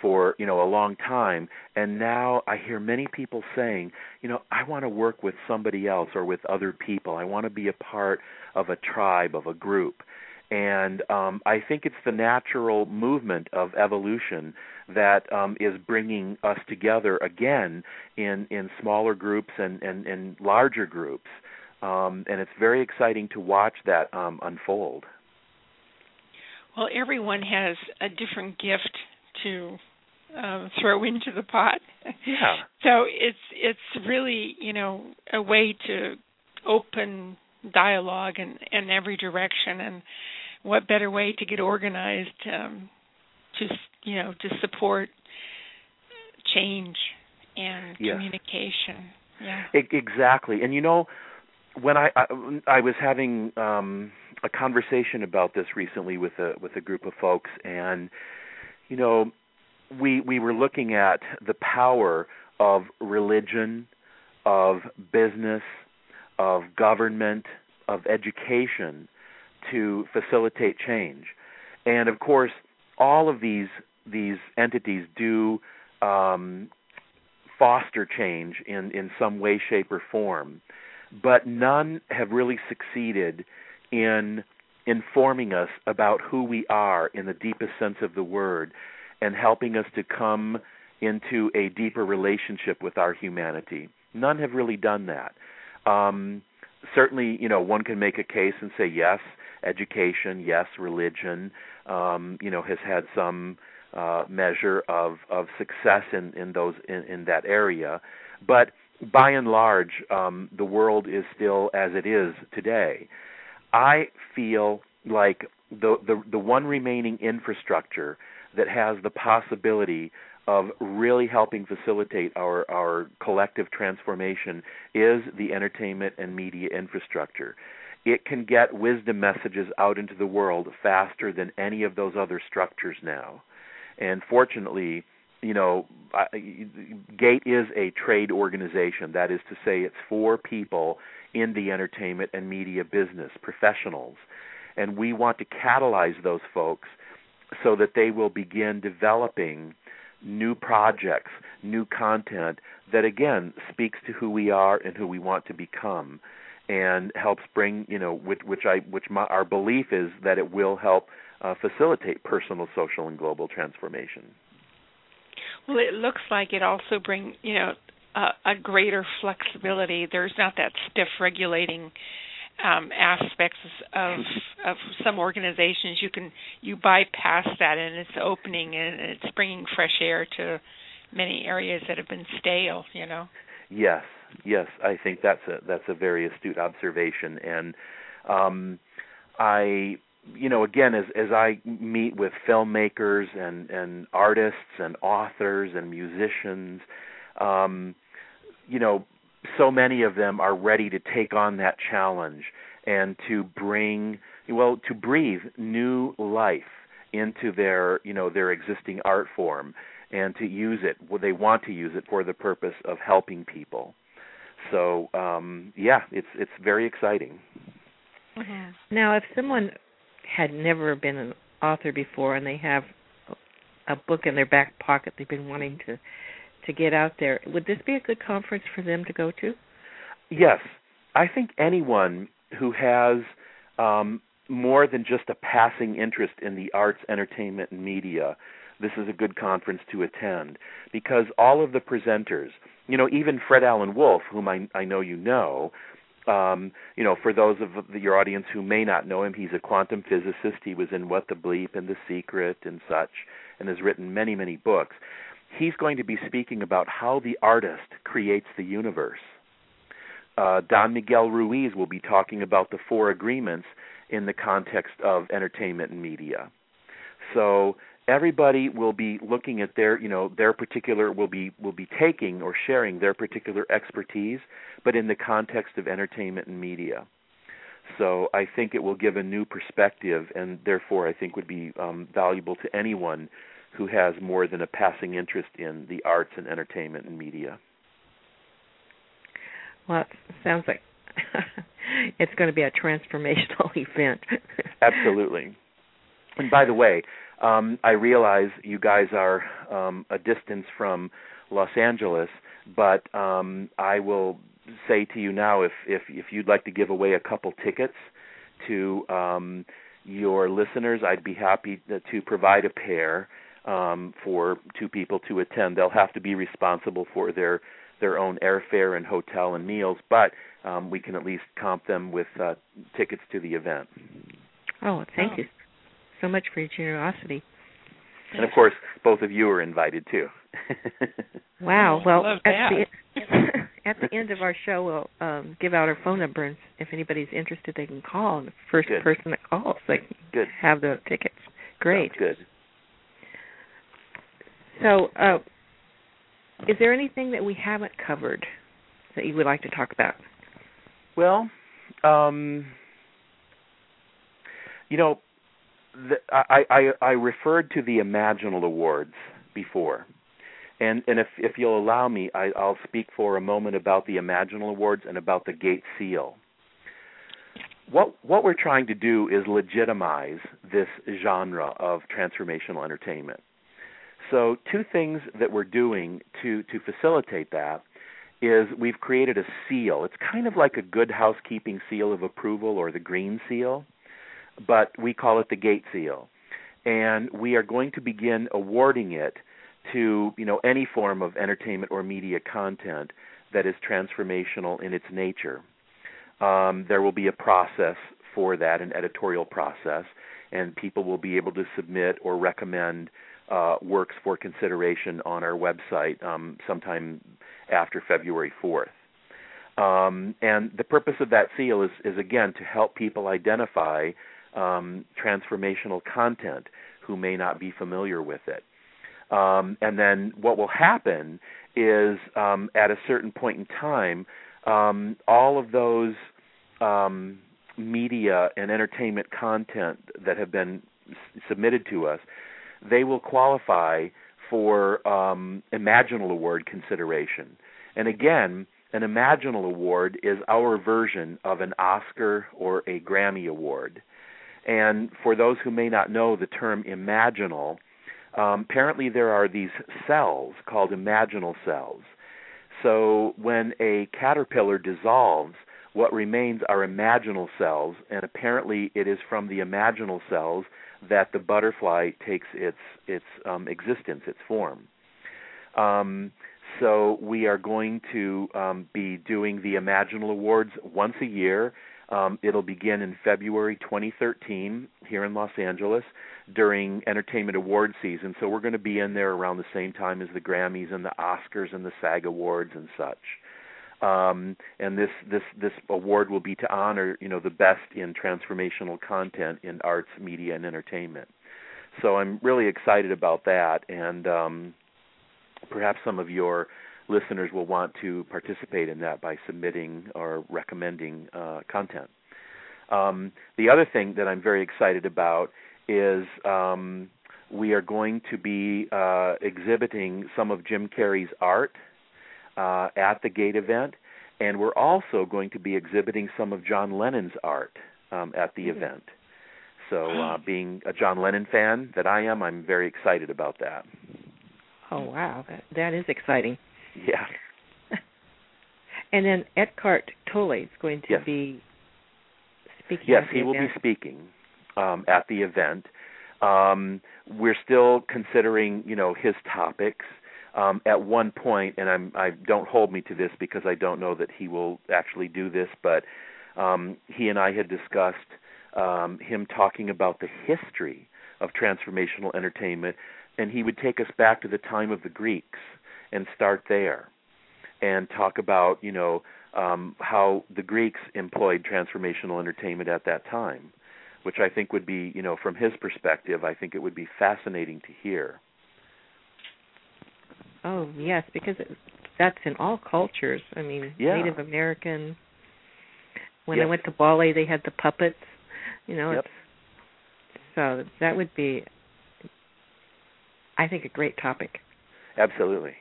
for you know a long time. And now i hear many people saying you know i want to work with somebody else or with other people. I want to be a part of a tribe of a group. And um, I think it's the natural movement of evolution that um, is bringing us together again in in smaller groups and and, and larger groups, um, and it's very exciting to watch that um, unfold. Well, everyone has a different gift to um, throw into the pot. Yeah. so it's it's really you know a way to open dialogue in in every direction, and what better way to get organized um, to you know to support change and yes. communication. Yeah. Exactly, and you know when I I, I was having um, a conversation about this recently with a with a group of folks, and you know we we were looking at the power of religion, of business, of government, of education to facilitate change. And of course, all of these these entities do um, foster change in in some way, shape, or form, but none have really succeeded in informing us about who we are in the deepest sense of the word and helping us to come into a deeper relationship with our humanity. None have really done that. Um, certainly, you know, one can make a case and say yes, education, yes, religion, um, you know, has had some uh, measure of of success in in those in, in that area, but by and large, um, the world is still as it is today. I feel like the the the one remaining infrastructure that has the possibility of really helping facilitate our, our collective transformation is the entertainment and media infrastructure. It can get wisdom messages out into the world faster than any of those other structures now. And fortunately, you know, GATE is a trade organization. That is to say, it's for people in the entertainment and media business, professionals. And we want to catalyze those folks so that they will begin developing new projects, new content that again speaks to who we are and who we want to become and helps bring, you know, which, which I which my, our belief is that it will help uh, facilitate personal, social and global transformation. Well, it looks like it also bring, you know, a, a greater flexibility. There's not that stiff regulating um, aspects of of some organizations you can you bypass that and it's opening and it's bringing fresh air to many areas that have been stale you know? Yes yes i think that's a that's a very astute observation and um i you know again as as i meet with filmmakers and and artists and authors and musicians um you know so many of them are ready to take on that challenge and to bring well to breathe new life into their you know their existing art form and to use it well, they want to use it for the purpose of helping people so um yeah it's it's very exciting mm-hmm. now if someone had never been an author before and they have a book in their back pocket they've been wanting to to get out there. Would this be a good conference for them to go to? Yes, I think anyone who has um, more than just a passing interest in the arts, entertainment, and media, this is a good conference to attend because all of the presenters, you know, even Fred Alan Wolf, whom I, I know you know, um, you know, for those of the, your audience who may not know him, he's a quantum physicist. He was in What the Bleep and The Secret and such, and has written many, many books he's going to be speaking about how the artist creates the universe. Uh, Don Miguel Ruiz will be talking about the four agreements in the context of entertainment and media. So everybody will be looking at their, you know, their particular will be will be taking or sharing their particular expertise, but in the context of entertainment and media. So I think it will give a new perspective, and therefore I think would be um, valuable to anyone who has more than a passing interest in the arts and entertainment and media. Well, it sounds like it's going to be a transformational event. Absolutely. And by the way, um, I realize you guys are um, a distance from Los Angeles, but um, I will say to you now, if if if you'd like to give away a couple tickets to um, your listeners, I'd be happy to provide a pair um, for two people to attend. They'll have to be responsible for their their own airfare and hotel and meals, but um, we can at least comp them with uh, tickets to the event. Oh, thank oh. you so much for your generosity. And of course, both of you are invited too. wow. Well, at the, at the end of our show, we'll um, give out our phone number, and if anybody's interested, they can call. And the first good. person that calls, they can good. have the tickets. Great. Sounds good. So, uh, is there anything that we haven't covered that you would like to talk about? Well, um, you know, the, I, I, I referred to the Imaginal Awards before, and and if if you'll allow me, I, I'll speak for a moment about the Imaginal Awards and about the Gate Seal. What what we're trying to do is legitimize this genre of transformational entertainment. So, two things that we're doing to to facilitate that is we've created a seal. It's kind of like a good housekeeping seal of approval or the green seal, but we call it the gate seal. And we are going to begin awarding it to, you know, any form of entertainment or media content that is transformational in its nature. Um, there will be a process for that, an editorial process, and people will be able to submit or recommend uh, works for consideration on our website um, sometime after February 4th. Um, and the purpose of that seal is, is again to help people identify um, transformational content who may not be familiar with it. Um, and then what will happen is um, at a certain point in time, um, all of those um, media and entertainment content that have been s- submitted to us they will qualify for um, Imaginal Award consideration. And again, an Imaginal Award is our version of an Oscar or a Grammy Award. And for those who may not know the term imaginal, um, apparently there are these cells called imaginal cells. So when a caterpillar dissolves, what remains are imaginal cells, and apparently it is from the imaginal cells that the butterfly takes its its um, existence, its form. Um, so we are going to um, be doing the Imaginal Awards once a year. Um, it'll begin in February 2013 here in Los Angeles during Entertainment Award season. So we're going to be in there around the same time as the Grammys and the Oscars and the SAG Awards and such. Um, and this this this award will be to honor you know the best in transformational content in arts, media, and entertainment. So I'm really excited about that, and um, perhaps some of your listeners will want to participate in that by submitting or recommending uh, content. Um, the other thing that I'm very excited about is um, we are going to be uh, exhibiting some of Jim Carrey's art uh, at the Gate event, and we're also going to be exhibiting some of John Lennon's art um, at the mm-hmm. event. So, uh, being a John Lennon fan that I am, I'm very excited about that. Oh wow, that that is exciting. Yeah. and then Eckhart Tolle is going to yes. be speaking. Yes, he will be speaking um, at the event. Um, we're still considering, you know, his topics. Um, at one point, and I'm, I don't hold me to this because I don't know that he will actually do this, but um, he and I had discussed um, him talking about the history of transformational entertainment, and he would take us back to the time of the Greeks and start there and talk about you know um, how the Greeks employed transformational entertainment at that time, which I think would be you know from his perspective, I think it would be fascinating to hear. Oh yes, because it, that's in all cultures. I mean, yeah. Native American. When yes. I went to Bali, they had the puppets. You know, yep. it's, so that would be, I think, a great topic. Absolutely.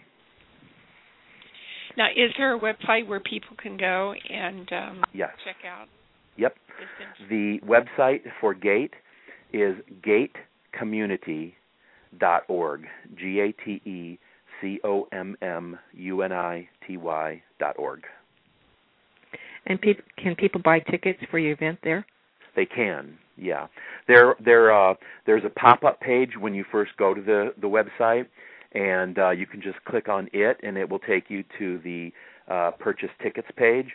Now, is there a website where people can go and um, yes. check out? Yep. The website for GATE is gatecommunity.org. G A T E C O M M U N I T Y dot org. And pe- can people buy tickets for your event there? They can, yeah. There, there, uh, there's a pop-up page when you first go to the the website, and uh, you can just click on it, and it will take you to the uh, purchase tickets page.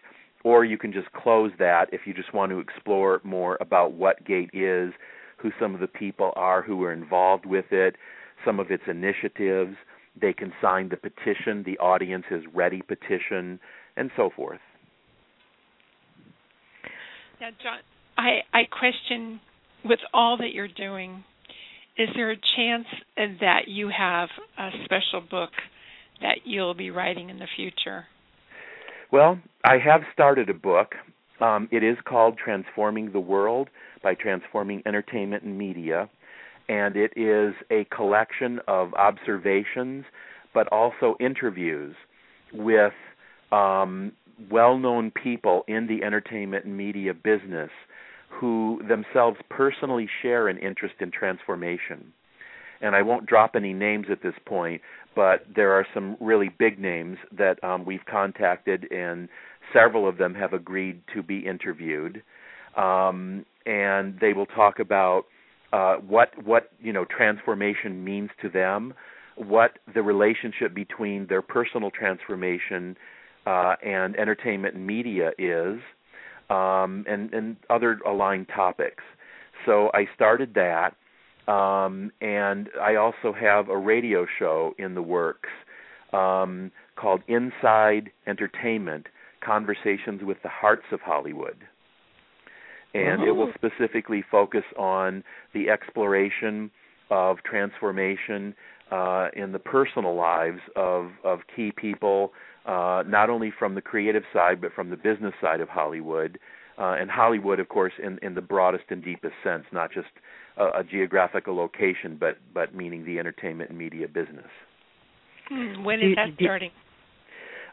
Or you can just close that if you just want to explore more about what Gate is, who some of the people are who are involved with it, some of its initiatives. They can sign the petition, the audience is ready petition, and so forth. Now, John, I I question with all that you're doing, is there a chance that you have a special book that you'll be writing in the future? Well, I have started a book. Um, it is called Transforming the World by Transforming Entertainment and Media, and it is a collection of observations, but also interviews with um, well known people in the entertainment and media business who themselves personally share an interest in transformation. And I won't drop any names at this point, but there are some really big names that um, we've contacted, and several of them have agreed to be interviewed. Um, and they will talk about uh, what what you know transformation means to them, what the relationship between their personal transformation uh, and entertainment and media is, um, and and other aligned topics. So I started that, um, and I also have a radio show in the works um, called Inside Entertainment: Conversations with the Hearts of Hollywood. And it will specifically focus on the exploration of transformation uh, in the personal lives of, of key people uh, not only from the creative side but from the business side of Hollywood. Uh, and Hollywood, of course, in, in the broadest and deepest sense, not just a, a geographical location, but but meaning the entertainment and media business. Hmm, when is that starting?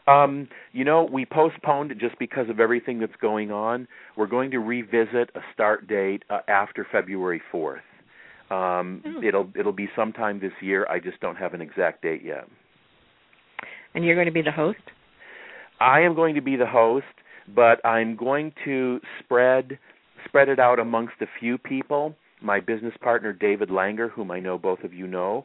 Um, you know, we postponed it just because of everything that's going on. We're going to revisit a start date uh, after February 4th. Um, oh. It'll it'll be sometime this year. I just don't have an exact date yet. And you're going to be the host? I am going to be the host, but I'm going to spread spread it out amongst a few people. My business partner David Langer, whom I know both of you know,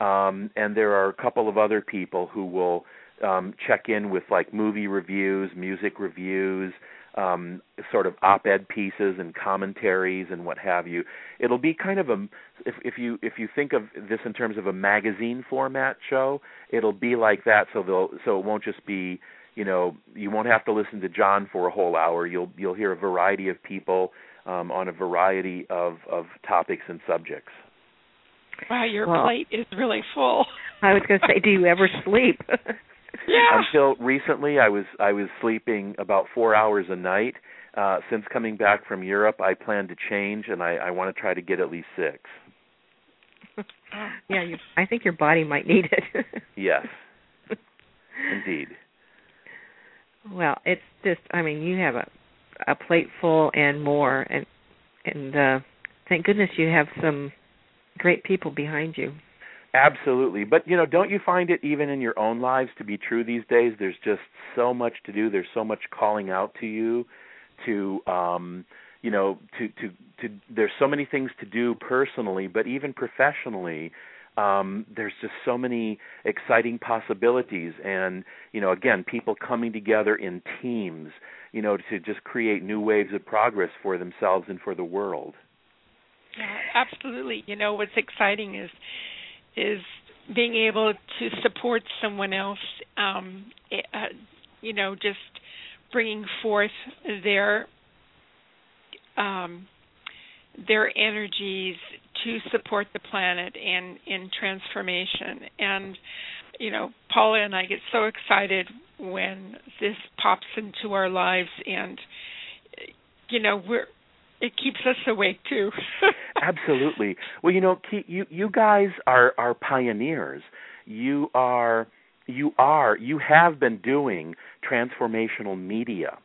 um, and there are a couple of other people who will um, check in with like movie reviews, music reviews, um, sort of op-ed pieces and commentaries and what have you. It'll be kind of a if, if you if you think of this in terms of a magazine format show, it'll be like that. So they'll so it won't just be you know you won't have to listen to John for a whole hour. You'll you'll hear a variety of people um, on a variety of of topics and subjects. Wow, your Well- plate is really full. I was going to say, do you ever sleep? Yeah. Until recently, I was I was sleeping about four hours a night. Uh, since coming back from Europe, I plan to change, and I, I want to try to get at least six. yeah, you, I think your body might need it. Yes, indeed. Well, it's just I mean, you have a a plate full and more and and uh thank goodness you have some great people behind you. Absolutely. But you know, don't you find it even in your own lives to be true these days? There's just so much to do. There's so much calling out to you to um you know, to to to there's so many things to do personally, but even professionally, um there's just so many exciting possibilities and you know, again, people coming together in teams, you know, to just create new waves of progress for themselves and for the world. Yeah, absolutely. You know what's exciting is is being able to support someone else. Um, eh, uh, you know, just bringing forth their um, their energies to support the planet and in transformation. And you know, Paula and I get so excited when this pops into our lives, and you know, we're it keeps us awake too. Absolutely. Well, you know, you you guys are are pioneers. You are you are you have been doing transformational media.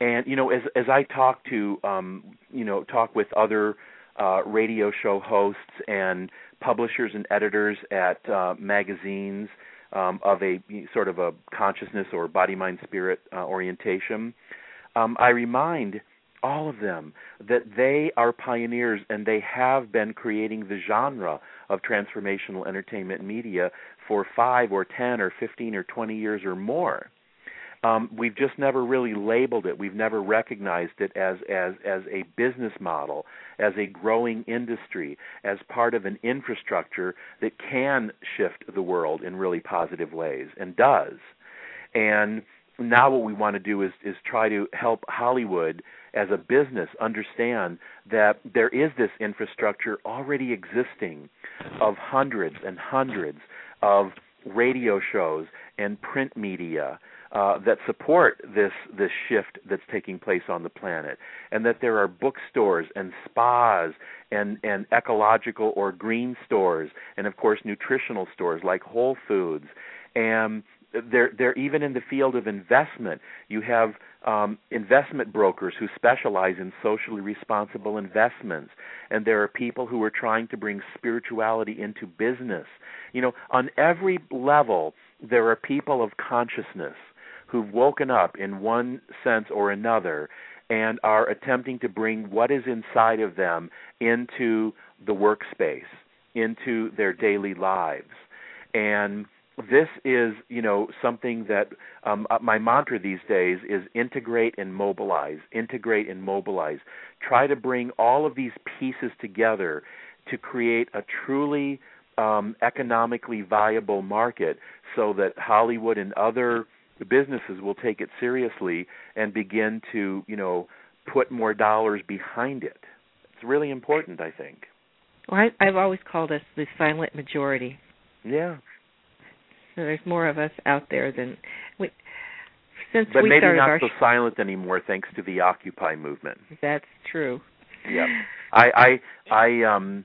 And you know, as as I talk to um, you know, talk with other uh, radio show hosts and publishers and editors at uh, magazines um, of a sort of a consciousness or body mind spirit uh, orientation, um, I remind all of them that they are pioneers and they have been creating the genre of transformational entertainment media for five or ten or fifteen or twenty years or more. Um, we've just never really labeled it. We've never recognized it as as as a business model, as a growing industry, as part of an infrastructure that can shift the world in really positive ways and does. And now what we want to do is is try to help Hollywood as a business understand that there is this infrastructure already existing of hundreds and hundreds of radio shows and print media uh, that support this this shift that's taking place on the planet, and that there are bookstores and spas and and ecological or green stores, and of course nutritional stores like Whole Foods, and they're they're even in the field of investment. You have um, investment brokers who specialize in socially responsible investments, and there are people who are trying to bring spirituality into business. You know, on every level, there are people of consciousness who've woken up in one sense or another and are attempting to bring what is inside of them into the workspace, into their daily lives. And this is, you know, something that um, uh, my mantra these days is integrate and mobilize, integrate and mobilize. Try to bring all of these pieces together to create a truly um, economically viable market so that Hollywood and other businesses will take it seriously and begin to, you know, put more dollars behind it. It's really important, I think. Well, I, I've always called us the silent majority. Yeah. So there's more of us out there than we. Since But we maybe started not our so silent anymore thanks to the Occupy movement. That's true. Yep. I I I um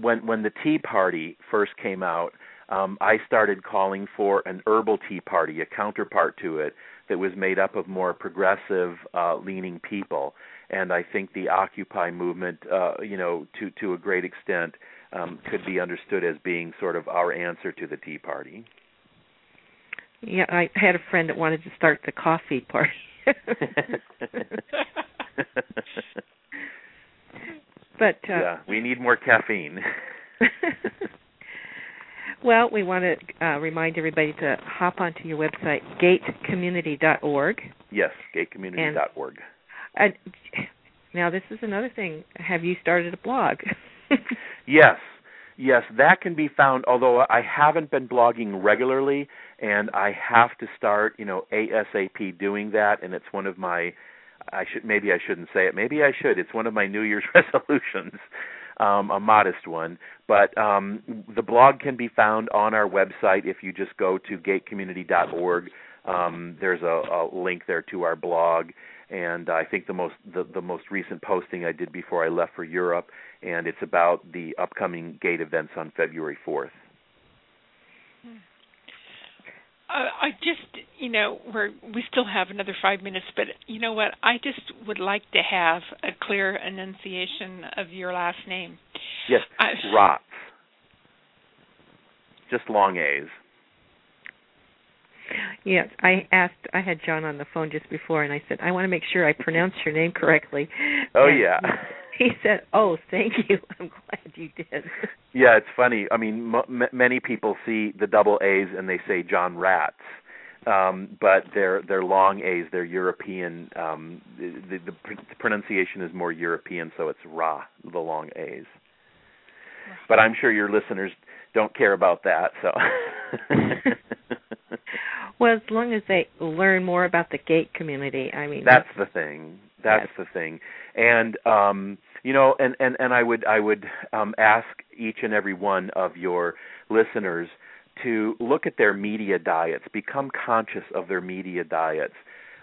when when the Tea Party first came out, um I started calling for an herbal tea party, a counterpart to it that was made up of more progressive uh leaning people. And I think the Occupy movement uh you know to to a great extent um could be understood as being sort of our answer to the Tea Party. Yeah, I had a friend that wanted to start the coffee party. but uh, yeah, we need more caffeine. well, we want to uh, remind everybody to hop onto your website, gatecommunity.org. yes, gatecommunity.org. I, now this is another thing. Have you started a blog? yes, yes, that can be found. Although I haven't been blogging regularly, and I have to start, you know, ASAP doing that, and it's one of my. I should maybe I shouldn't say it. Maybe I should. It's one of my New Year's resolutions um, a modest one. But um, the blog can be found on our website if you just go to gatecommunity.org. Um, there's a, a link there to our blog, and I think the most the, the most recent posting I did before I left for Europe, and it's about the upcoming Gate events on February 4th. Uh, I just, you know, we're we still have another five minutes, but you know what? I just would like to have a clear enunciation of your last name. Yes, I, Rotz. Just long A's. Yes, I asked. I had John on the phone just before, and I said, "I want to make sure I pronounce your name correctly." Oh and yeah. He said, "Oh, thank you. I'm glad you did." Yeah, it's funny. I mean, m- many people see the double A's and they say John Ratz, um, but they're they're long A's. They're European. Um, the, the, the pronunciation is more European, so it's Ra, the long A's. But I'm sure your listeners don't care about that. So. well, as long as they learn more about the gate community, I mean. That's the thing. That's yes. the thing. And um you know and and and I would I would um ask each and every one of your listeners to look at their media diets, become conscious of their media diets.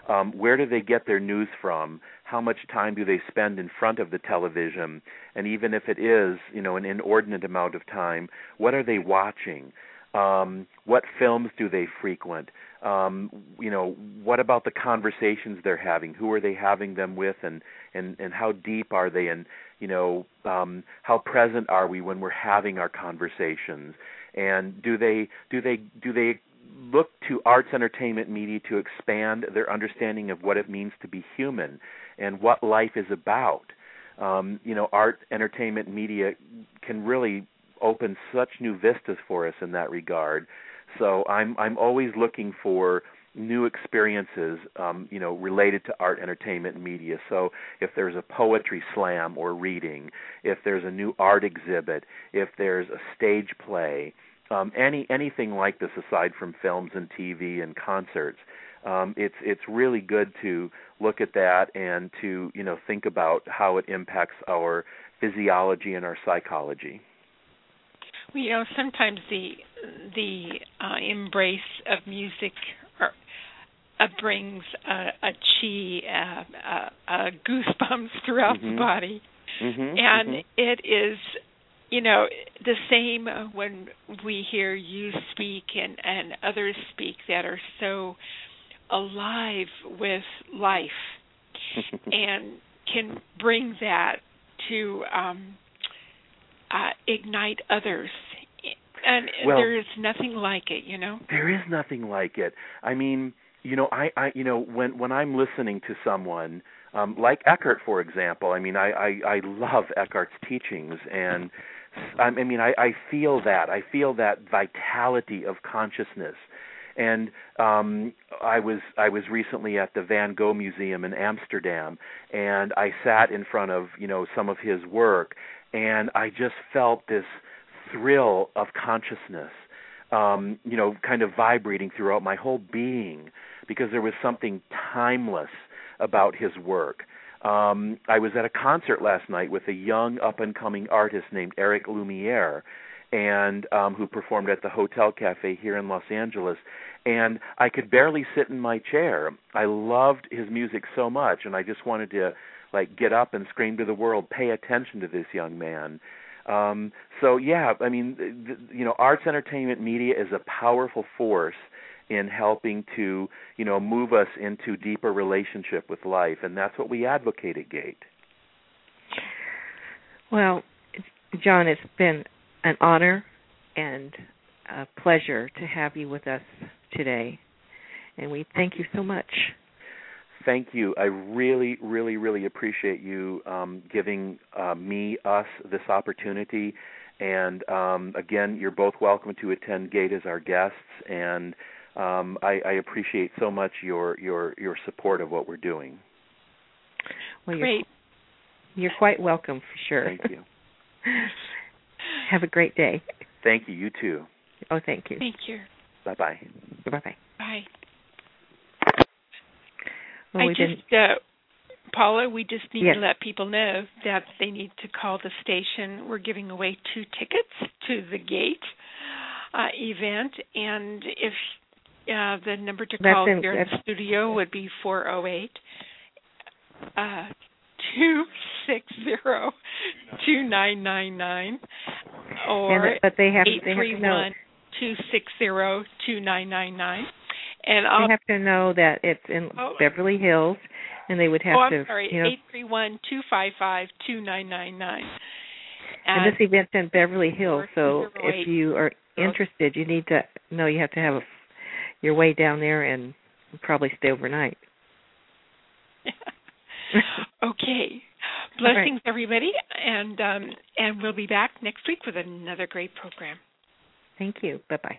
Um, where do they get their news from? How much time do they spend in front of the television? And even if it is, you know, an inordinate amount of time, what are they watching? Um, what films do they frequent? um, you know, what about the conversations they're having? Who are they having them with, and and and how deep are they, and you know, um, how present are we when we're having our conversations? And do they do they do they look to arts entertainment media to expand their understanding of what it means to be human and what life is about? Um, you know, art entertainment media can really open such new vistas for us in that regard so I'm I'm always looking for new experiences, um, you know, related to art, entertainment, and media. So if there's a poetry slam or reading, if there's a new art exhibit, if there's a stage play, um, any anything like this aside from films and TV and concerts, um, it's it's really good to look at that and to you know think about how it impacts our physiology and our psychology. You know, sometimes the the uh, embrace of music or, uh, brings a, a chi, uh, uh, goosebumps throughout mm-hmm. the body, mm-hmm. and mm-hmm. it is, you know, the same when we hear you speak and and others speak that are so alive with life, and can bring that to um, uh, ignite others. And well, there is nothing like it you know? There is nothing like it. I mean you know i i you know when when i'm listening to someone um like eckhart for example i mean i i i love eckhart's teachings and i mean i i feel that. I feel that vitality of consciousness. And um i was i was recently at the van gogh museum in amsterdam and i sat in front of you know some of his work and i just felt this thrill of consciousness, um, you know, kind of vibrating throughout my whole being because there was something timeless about his work. Um, I was at a concert last night with a young up and coming artist named Eric Lumiere and um who performed at the Hotel Cafe here in Los Angeles and I could barely sit in my chair. I loved his music so much and I just wanted to like get up and scream to the world, pay attention to this young man. Um, so yeah, I mean, the, you know, arts, entertainment, media is a powerful force in helping to you know move us into deeper relationship with life, and that's what we advocate at Gate. Well, John, it's been an honor and a pleasure to have you with us today, and we thank you so much thank you. I really, really, really appreciate you um, giving uh, me, us, this opportunity. And um, again, you're both welcome to attend Gate as our guests. And um, I, I, appreciate so much your your your support of what we're doing. Well, Great. You're, you're quite welcome for sure. Thank you. Have a great day. Thank you. You too. Oh, thank you. Thank you. Bye bye. Bye bye. Bye. Well, I just, uh, Paula, we just need Yes. to let people know that they need to call the station. We're giving away two tickets to the Gate uh, event, and if uh, the number to call in- here in the studio would be four zero eight uh, two six zero two nine nine nine, or and, but they have eight three one two six zero two nine nine nine. And they I'll have to know that it's in Oh. Beverly Hills, and they would have oh, I'm to sorry, you know. eight three one two five five two nine nine nine. and this event's in Beverly Hills, so four zero eight if you are interested, you need to know you have to have a, your way down there and probably stay overnight. okay. Blessings, everybody, and um, and we'll be back next week with another great program. Thank you. Bye bye.